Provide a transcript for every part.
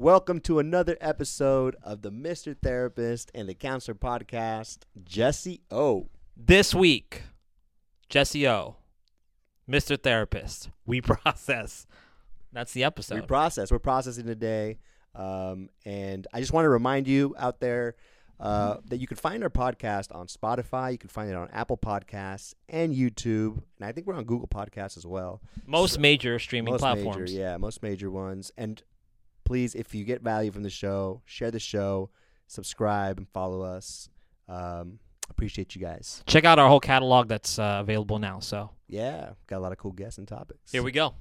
Welcome to another episode of the Mr. Therapist and the Counselor podcast. Jesse O. This week, Jesse O, Mr. Therapist, we process. That's the episode. We process. We're processing today. Um, and I just want to remind you out there uh, that you can find our podcast on Spotify. You can find it on Apple Podcasts and YouTube. And I think we're on Google Podcasts as well. most major streaming most platforms. Major, yeah, most major ones. And please, if you get value from the show, share the show, subscribe, and follow us. Um, appreciate you guys. Check out our whole catalog that's uh, available now. So Yeah, got a lot of cool guests and topics. here we go.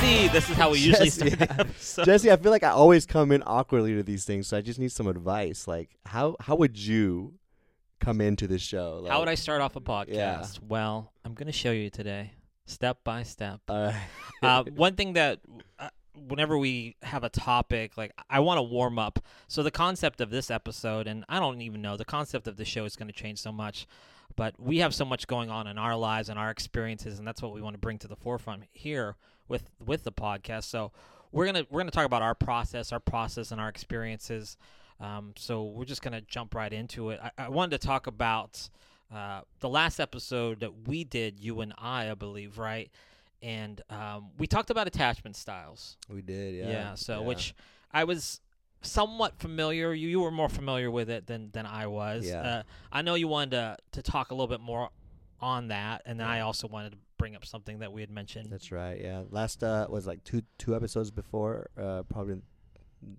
Jesse, this is how we usually Jesse, start. Jesse, I feel like I always come in awkwardly to these things, so I just need some advice. Like, how how would you come into this show? Like, How would I start off a podcast? Yeah. Well, I'm going to show you today, step by step. Uh, uh, one thing that uh, whenever we have a topic, like I want to warm up. So the concept of this episode, and I don't even know the concept of the show is going to change so much, but we have so much going on in our lives and our experiences, and that's what we want to bring to the forefront here with with the podcast. So we're gonna we're gonna talk about our process, our process, and our experiences. Um, so we're just gonna jump right into it. I, I wanted to talk about uh, the last episode that we did, you and I, I believe, right? And um, we talked about attachment styles. we did, yeah. Yeah. So yeah. which I was somewhat familiar. You you were more familiar with it than than I was. Yeah. Uh, I know you wanted to to talk a little bit more on that, and then I also wanted to bring up something that we had mentioned. That's right. Yeah, last uh was like two two episodes before. Uh, probably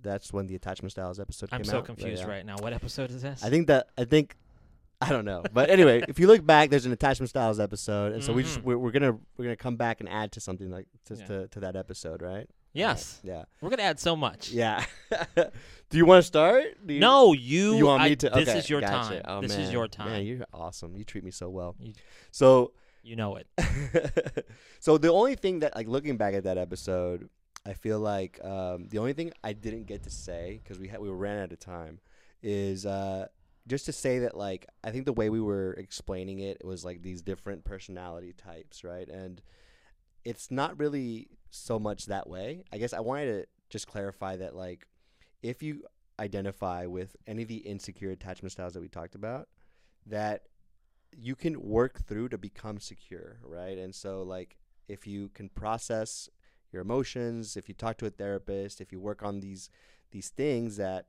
that's when the attachment styles episode came out. I'm came so out. but confused yeah. right now. What episode is this? I think that I think I don't know, but anyway, if you look back, there's an attachment styles episode, and so we just Mhm. we're, we're gonna we're gonna come back and add to something like to Yeah. to, to that episode, right? yes, Yeah. we're gonna add so much. Yeah. Do you want to start? Do you, No, you. You want I- me to? This okay, is your gotcha. time. Oh, this is man. your time. Man, you're awesome. You treat me so well. You- So, you know it. so the only thing that, like, looking back at that episode, I feel like um, the only thing I didn't get to say because we had we ran out of time is uh, just to say that, like, I think the way we were explaining it was like these different personality types, right? And it's not really so much that way. I guess I wanted to just clarify that, like, if you identify with any of the insecure attachment styles that we talked about, that you can work through to become secure, right? And so, like, if you can process your emotions, if you talk to a therapist, if you work on these these things that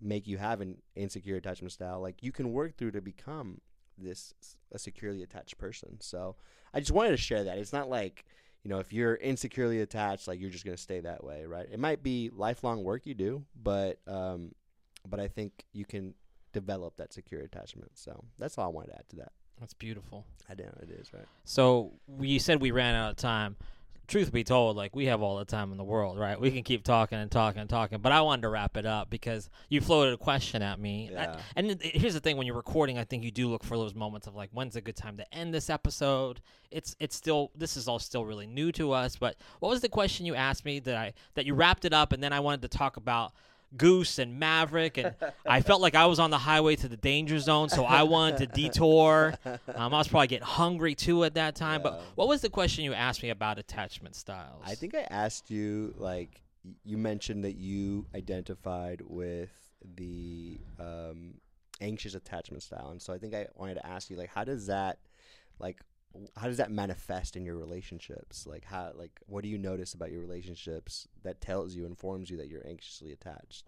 make you have an insecure attachment style, like you can work through to become this a securely attached person. So I just wanted to share that. It's not like you know if you're insecurely attached, like you're just gonna stay that way, right? It might be lifelong work you do, but um, but I think you can develop that secure attachment. So that's all I wanted to add to that. That's beautiful. I know it is right. So we said we ran out of time. Truth be told, like we have all the time in the world, right? We can keep talking and talking and talking, but I wanted to wrap it up because you floated a question at me. I- and it- here's the thing: when you're recording, I think you do look for those moments of like, when's a good time to end this episode? It's it's still this is all still really new to us. But what was the question you asked me that I that you wrapped it up, and then I wanted to talk about Goose and Maverick, and I felt like I was on the highway to the danger zone, so I wanted to detour. Um, I was probably getting hungry too at that time. But what was the question you asked me about attachment styles? I think I asked you like you mentioned that you identified with the um, anxious attachment style, and so I think I wanted to ask you like how does that like how does that manifest in your relationships? Like how like what do you notice about your relationships that tells you informs you that you're anxiously attached?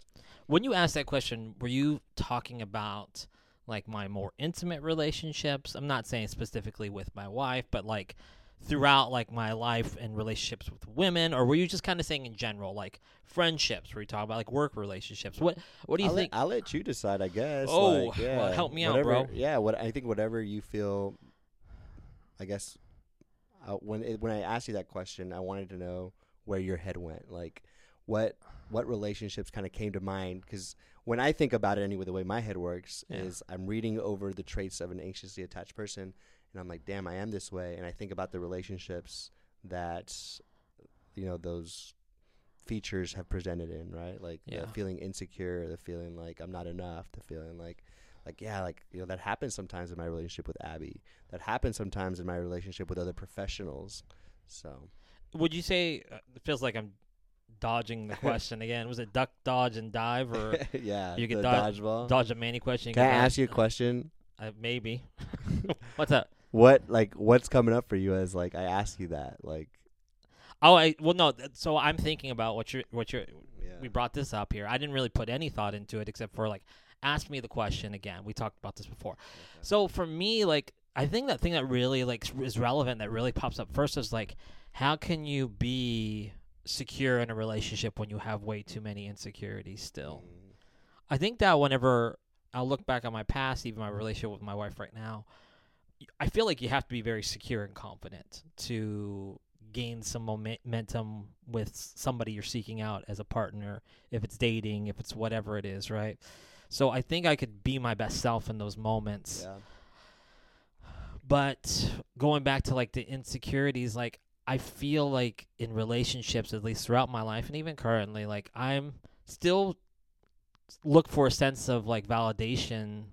when you asked that question, were you talking about like my more intimate relationships? I'm not saying specifically with my wife, but like throughout like my life and relationships with women, or were you just kind of saying in general, like friendships? Were you talking about like work relationships? What What do you I'll think? Let, I'll let you decide, I guess. Oh, like, well, help me out, bro. Yeah, what I think whatever you feel. I guess uh, when it, when I asked you that question, I wanted to know where your head went. Like, what what relationships kind of came to mind? Because when I think about it, anyway, the way my head works Yeah. is I'm reading over the traits of an anxiously attached person, and I'm like, damn, I am this way. And I think about the relationships that, you know, those features have presented in, right? Like Yeah. the feeling insecure, the feeling like I'm not enough, the feeling like like yeah, like you know that happens sometimes in my relationship with Abby. That happens sometimes in my relationship with other professionals. So Would you say uh, it feels like I'm dodging the question again? Was it duck, dodge, and dive, or yeah, You could the dodge- dodgeball. dodge a Manny question? Can I ask you a question? Uh, maybe. What's up? What like what's coming up for you as like I ask you that like Oh, I well no. th- So I'm thinking about what you're what you're. We brought this up here. I didn't really put any thought into it except for like, ask me the question again. We talked about this before. So for me, like, I think that thing that really like is relevant that really pops up first is like, how can you be secure in a relationship when you have way too many insecurities still? Mm, I think that whenever I look back on my past, even my relationship with my wife right now, I feel like you have to be very secure and confident to gain some momentum with somebody you're seeking out as a partner, if it's dating, if it's whatever it is, right? So I think I could be my best self in those moments. yeah. But going back to like the insecurities, like I feel like in relationships, at least throughout my life and even currently, like I'm still look for a sense of like validation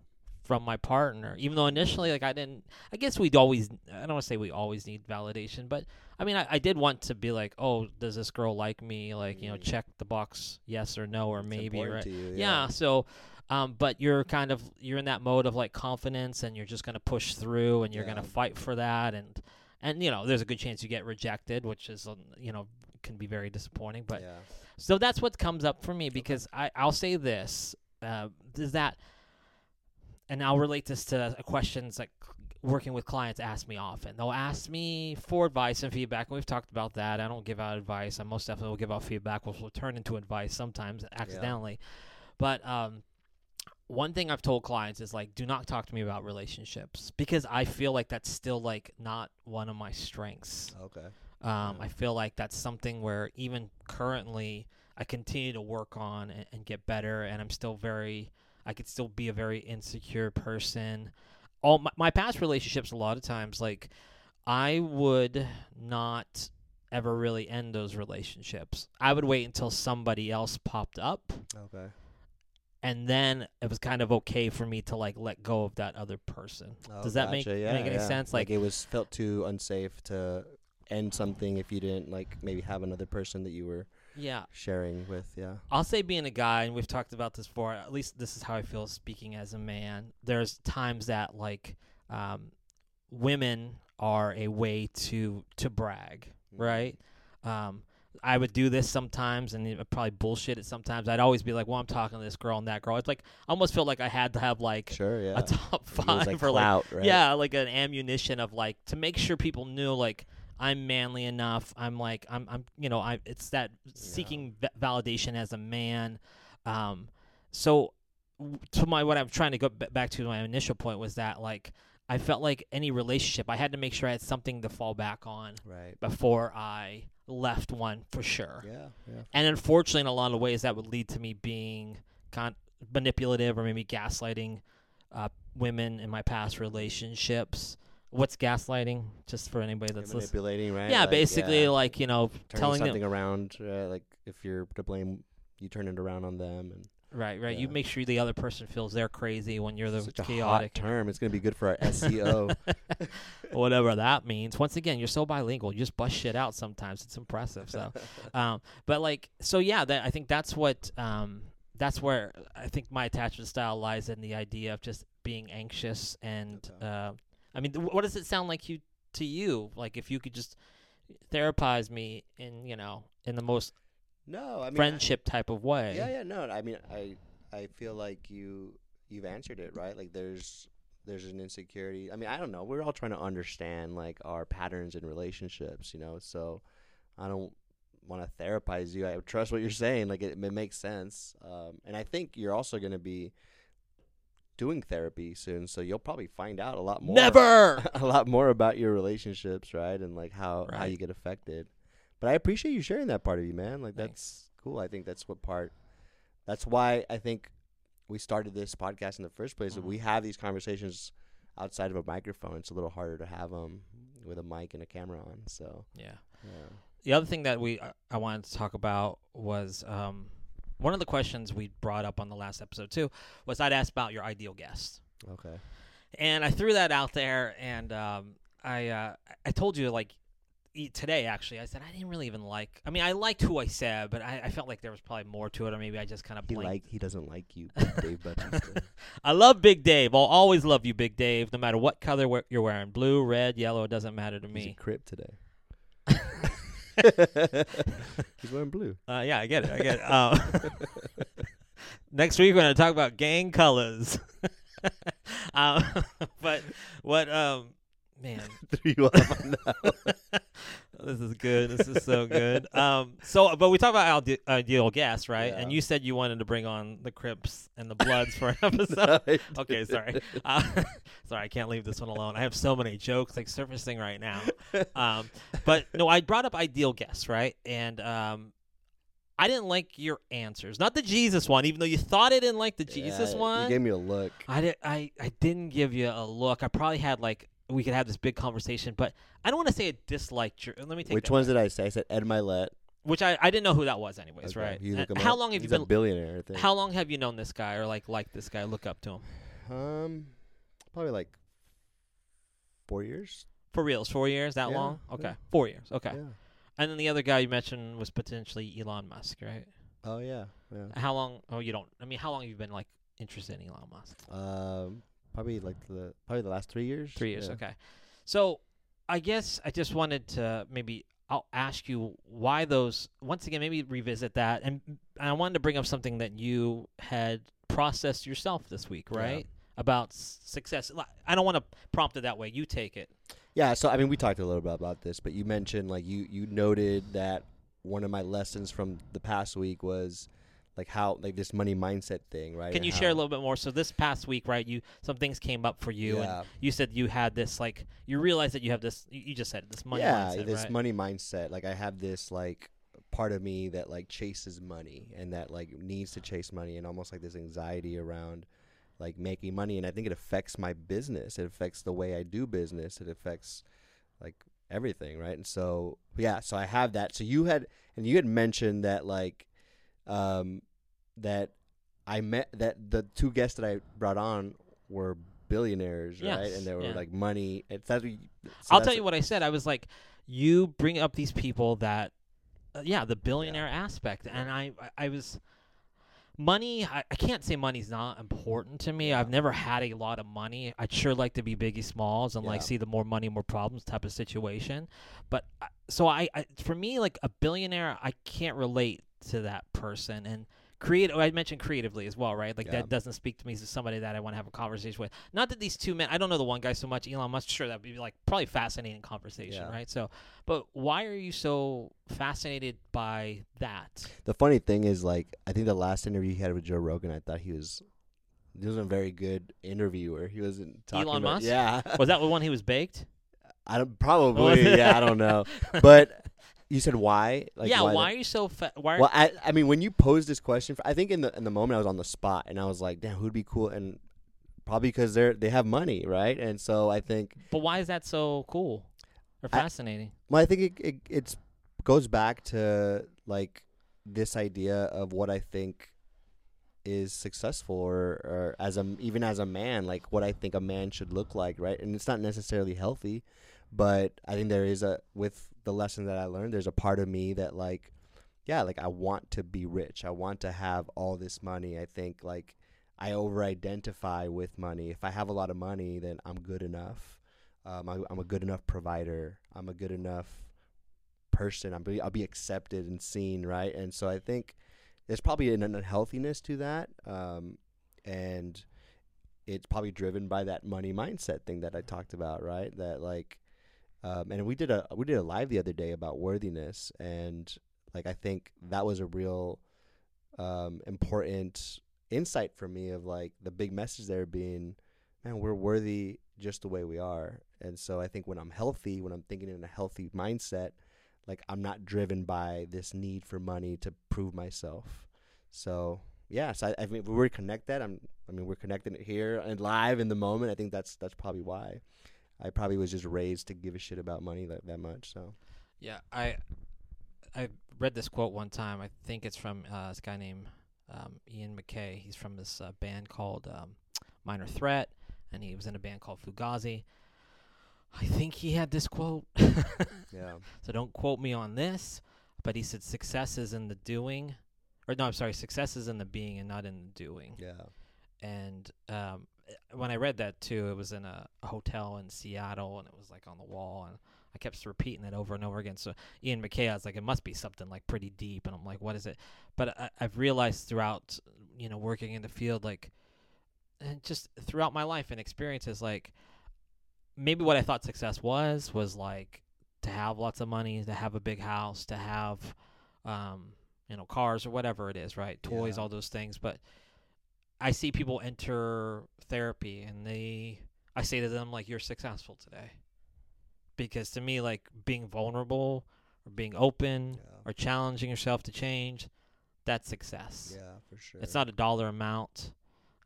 from my partner. Even though initially, like I didn't, I guess we'd always, I don't want to say we always need validation, but I mean, I, I did want to be like, oh, does this girl like me? Like, you know, Mm. check the box, yes or no, or It's maybe, right? you, yeah. so um but you're kind of you're in that mode of like confidence and you're just going to push through and you're going to fight for that and and you know there's a good chance you get rejected which is um, you know can be very disappointing but yeah. so that's what comes up for me because I I'll say this uh is that and I'll relate this to questions like working with clients ask me often. They'll ask me for advice and feedback, and we've talked about that. I don't give out advice. I most definitely will give out feedback, which will turn into advice sometimes accidentally. But um, one thing I've told clients is like, do not talk to me about relationships because I feel like that's still like not one of my strengths. Okay. Um, Yeah. I feel like that's something where even currently I continue to work on and, and get better, and I'm still very, I could still be a very insecure person. All my, my past relationships, a lot of times, like I would not ever really end those relationships. I would wait until somebody else popped up, Okay. and then it was kind of okay for me to like let go of that other person. Oh, Does that make, yeah, make any yeah. sense? Like, Like, it was felt too unsafe to end something if you didn't like maybe have another person that you were yeah, sharing with. Yeah. I'll say being a guy, and we've talked about this before. At least this is how I feel speaking as a man. There's times that like um, women are a way to to brag, Mm-hmm. right? Um, I would do this sometimes, and probably bullshit it sometimes. I'd always be like, "Well, I'm talking to this girl and that girl." It's like I almost felt like I had to have like Sure. Yeah. a top five like or like clout, right? yeah, like an ammunition of like to make sure people knew like I'm manly enough. I'm like I'm I'm you know I it's that seeking va- validation as a man. Um, so to my what I'm trying to go b- back to my initial point was that like I felt like any relationship I had to make sure I had something to fall back on Right. before I left one for sure. Yeah. Yeah. And unfortunately, in a lot of ways, that would lead to me being con- manipulative or maybe gaslighting uh, women in my past relationships. What's gaslighting? Just for anybody You're that's listening. manipulating, right? Yeah, Like, basically, yeah, like you know, turning telling them something around. Uh, like if you're to blame, you turn it around on them. And right, right. You make sure the other person feels they're crazy when you're the such a chaotic, hot term. It's gonna be good for our SEO. whatever that means. Once again, you're so bilingual. You just bust shit out sometimes. It's impressive. So, um, but like, so yeah, that I think that's what um, that's where I think my attachment style lies in the idea of just being anxious and Okay. uh, I mean, what does it sound like you to you? Like if you could just therapize me in you know in the most no, I mean I- friendship type of way. Yeah, yeah, no. I mean, I I feel like you you've answered it right. Like there's there's an insecurity. I mean, I don't know. We're all trying to understand like our patterns in relationships, you know. So I don't want to therapize you. I trust what you're saying. Like it, it makes sense. Um, and I think you're also going to be doing therapy soon, so you'll probably find out a lot more. Never. a lot more about your relationships, right? And like how how you get affected. But I appreciate you sharing that part of you, man. Like Thanks. that's cool. I think that's what part. That's why I think we started this podcast in the first place. Mhm. we have these conversations outside of a microphone, it's a little harder to have them with a mic and a camera on. So yeah. yeah, The other thing that we uh, I wanted to talk about was um, one of the questions we brought up on the last episode too was I'd ask about your ideal guest, Okay. and I threw that out there, and um, I uh, I told you like today actually I said I didn't really even like. I mean I liked who I said, but I, I felt like there was probably more to it, or maybe I just kind of He like he doesn't like you, Dave Bautista. I love Big Dave. I'll always love you, Big Dave, no matter what color you're wearing. Blue, red, yellow, it doesn't matter to He's me. crip today. He's wearing blue. Uh, yeah, I get it. I get it. Um, next week we're going to talk about gang colors. um, but what, um, man, Threw you off this is good. This is so good. Um, so, but we talk about ide- ideal guests, right? And you said you wanted to bring on the Crips and the Bloods for an episode. I Okay, sorry. Uh, sorry, I can't leave this one alone. I have so many jokes like surfacing right now. Um, but no, I brought up ideal guests, right? And um, I didn't like your answers. Not the Jesus one, even though you thought I didn't like the Jesus Yeah, one. You gave me a look. I did. I I didn't give you a look. I probably had like we could have this big conversation, but I don't want to say I disliked your. Let me take Which ones back. did I say? I said Ed Mylett. Which I, I didn't know who that was, anyways, Okay, right? You And him how up. long have He's you a been? billionaire? I think. How long have you known this guy, or like like this guy? Look up to him Um, probably like four years. for reals. Four years? That Yeah, long? yeah. Okay, four years. Okay. Yeah. And then the other guy you mentioned was potentially Elon Musk, right? Oh yeah. Yeah. How long? Oh, you don't. I mean, how long have you been like interested in Elon Musk? Um, probably like the probably the last three years. Three years. Yeah. Okay. So, I guess I just wanted to maybe I'll ask you why those. Once again, maybe revisit that, and I wanted to bring up something that you had processed yourself this week, Yeah. right? About success. I don't want to prompt it that way. You take it. Yeah, so I mean, we talked a little bit about this, but you mentioned like you you noted that one of my lessons from the past week was like how like this money mindset thing, right? Can you share a little bit more? So this past week, right? You some things came up for you, and you said you had this like you realized that you have this. You you just said this money yeah, mindset, this right? money mindset. Like I have this like part of me that like chases money and that like needs to chase money and almost like this anxiety around like making money and I think it affects my business. It affects the way I do business. It affects like everything, right? And so yeah, so I have that. So you had and you had mentioned that like um that I met that the two guests that I brought on were billionaires, right? And they were yeah. like money. It's that's you, so I'll that's tell you what I said. I was like, you bring up these people that, uh, yeah, the billionaire aspect, and I, I, I was, money. I, I can't say money's not important to me. Yeah. I've never had a lot of money. I'd sure like to be Biggie Smalls and like see the more money, more problems type of situation. But I- so I, I, for me, like a billionaire, I can't relate to that person and. Create. Oh, I mentioned creatively as well, right? Like Yeah. that doesn't speak to me as somebody that I want to have a conversation with. Not that these two men. I don't know the one guy so much. Elon Musk. Sure, that'd be like probably fascinating conversation, Yeah. right? So, but why are you so fascinated by that? The funny thing is, like, I think the last interview he had with Joe Rogan, I thought he was he wasn't a very good interviewer. He wasn't talking Elon about, Musk? Yeah, Was that the one he was baked? I don't probably. Oh. yeah, I don't know. But you said why? Like, yeah. why? Why, the- are you so? Fa- why? well, I I mean, when you posed this question, I think in the in the moment I was on the spot and I was like, damn, who'd be cool? And probably because they're they have money, right? And so I think but why is that so cool or I- fascinating? Well, I think it, it it's goes back to like this idea of what I think is successful or, or as a even as a man like what I think a man should look like right and it's not necessarily healthy but I think there is a with the lesson that I learned there's a part of me that like yeah like I want to be rich I want to have all this money I think like I over identify with money if I have a lot of money then I'm good enough um, I, I'm a good enough provider. I'm a good enough person. I'm be, I'll be accepted and seen, right? And so I think there's probably an unhealthiness to that, um, and it's probably driven by that money mindset thing that I talked about, right? That like, um, and we did a we did a live the other day about worthiness, and like I think that was a real um, important insight for me of like the big message there being, man, we're worthy just the way we are. And so I think when I'm healthy, when I'm thinking in a healthy mindset, like I'm not driven by this need for money to prove myself. So yeah, so I, I mean, if we were to connect that, I'm, I mean, we're connecting it here and live in the moment. I think that's that's probably why. I probably was just raised to give a shit about money that, that much. So Yeah, I I read this quote one time. I think it's from uh, this guy named um, Ian MacKaye. He's from this uh, band called um, Minor Threat, and he was in a band called Fugazi. I think he had this quote. Yeah. So don't quote me on this, but he said success is in the doing, or no, I'm sorry, success is in the being and not in the doing. Yeah. And um, when I read that too, it was in a, a hotel in Seattle, and it was like on the wall, and I kept repeating it over and over again. So Ian MacKaye, I was like, it must be something like pretty deep, and I'm like, what is it? But I, I've realized throughout, you know, working in the field, like, and just throughout my life and experiences, like, maybe what I thought success was was like to have lots of money, to have a big house, to have, um, you know, cars or whatever it is, right? Toys, Yeah. all those things. But I see people enter therapy and they, I say to them, like, you're successful today. Because to me, like, being vulnerable or being open Yeah. or challenging yourself to change, that's success. Yeah, for sure. It's not a dollar amount.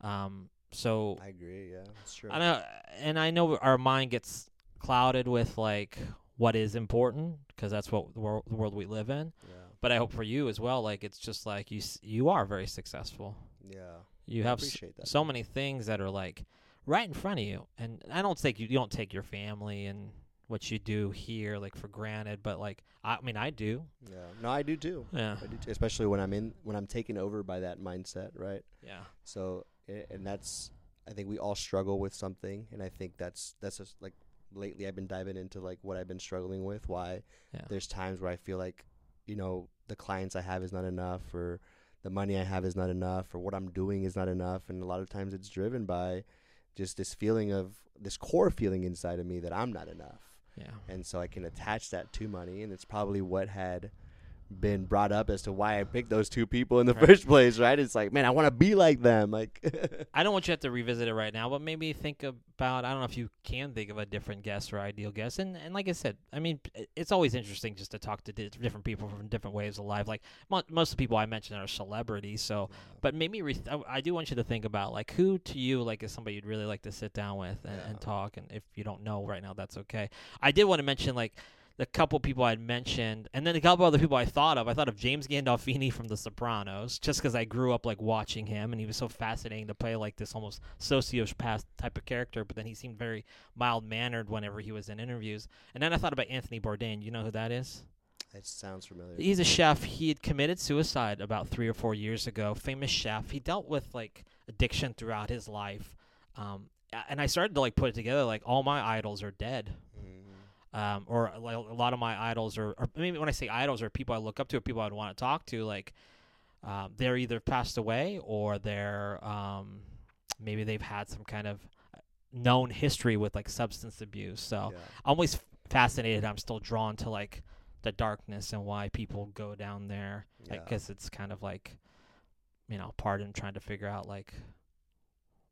Um, so I agree. Yeah, that's true. I know, and I know our mind gets clouded with like what is important because that's what the world, the world we live in. Yeah. But I hope for you as well. Like it's just like you s- you are very successful. Yeah. You I have s- that. so man. many things that are like right in front of you, and I don't think you, you don't take your family and what you do here like for granted. But like I, I mean, I do. Yeah. No, I do too. Yeah, I do too, especially when I'm in when I'm taken over by that mindset, right? yeah, So, and that's I think we all struggle with something, and I think that's that's just like lately I've been diving into like what I've been struggling with. Why yeah. there's times where I feel like, you know, the clients I have is not enough, or the money I have is not enough, or what I'm doing is not enough, and a lot of times it's driven by just this feeling of this core feeling inside of me that I'm not enough yeah. and so I can attach that to money, and it's probably what had been brought up as to why I picked those two people in the Right. first place, right? It's like, man, I want to be like them, like. I don't want you to have to revisit it right now, but maybe think about I don't know if you can think of a different guest or ideal guest. And and like I said, I mean, it's always interesting just to talk to di- different people from different ways of life. Like mo- most of the people I mentioned are celebrities, so but maybe re- I- I do want you to think about like who to you like is somebody you'd really like to sit down with and, Yeah. and talk. And if you don't know right now, that's okay. I did want to mention like the couple people I'd mentioned, and then a couple other people I thought of. I thought of James Gandolfini from The Sopranos, just because I grew up like watching him, and he was so fascinating to play like this almost sociopath type of character. But then he seemed very mild mannered whenever he was in interviews. And then I thought about Anthony Bourdain. You know who that is? it sounds familiar. He's a chef. He had committed suicide about three or four years ago. Famous chef. He dealt with like addiction throughout his life. Um, and I started to like put it together. Like all my idols are dead. Um, or like, a lot of my idols are, or maybe when I say idols, are people I look up to, or people I'd want to talk to. Like, um, they're either passed away or they're um, maybe they've had some kind of known history with like substance abuse. So Yeah. I'm always fascinated. I'm still drawn to like the darkness and why people go down there. Yeah. Because it's kind of like, you know, part of trying to figure out like,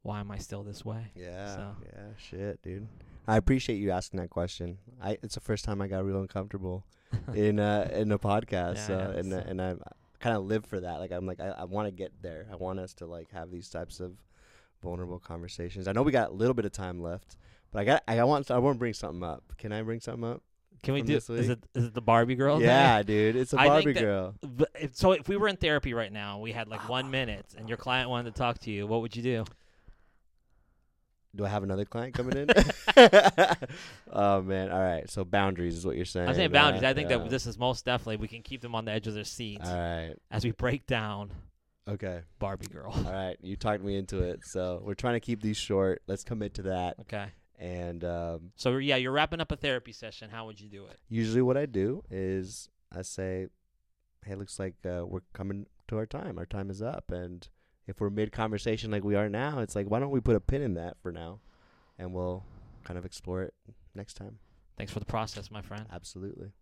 why am I still this way? Yeah, So- yeah, shit, dude. I appreciate you asking that question. I it's the first time I got real uncomfortable in uh in a podcast, Yeah, uh, yeah, and so- and I kind of live for that. Like I'm like I, I want to get there. I want us to like have these types of vulnerable conversations. I know we got a little bit of time left, but I got I want I want to bring something up. Can I bring something up? Can we do? Is it is it the Barbie girl? thing? yeah, dude, it's a Barbie that- girl. But if, so if we were in therapy right now, we had like one minute, and your client wanted to talk to you, what would you do? Do I have another client coming in? oh man, all right. So boundaries is what you're saying. I'm saying boundaries. I think yeah. that this is most definitely we can keep them on the edge of their seats All right. as we break down Okay. Barbie girl. All right. You talked me into it. So we're trying to keep these short. Let's commit to that. Okay. And um, So yeah, you're wrapping up a therapy session. How would you do it? usually what I do is I say, "Hey, looks like uh, we're coming to our time. Our time is up." And if we're mid conversation like we are now, it's like, why don't we put a pin in that for now, and we'll kind of explore it next time. Thanks for the process, my friend. Absolutely.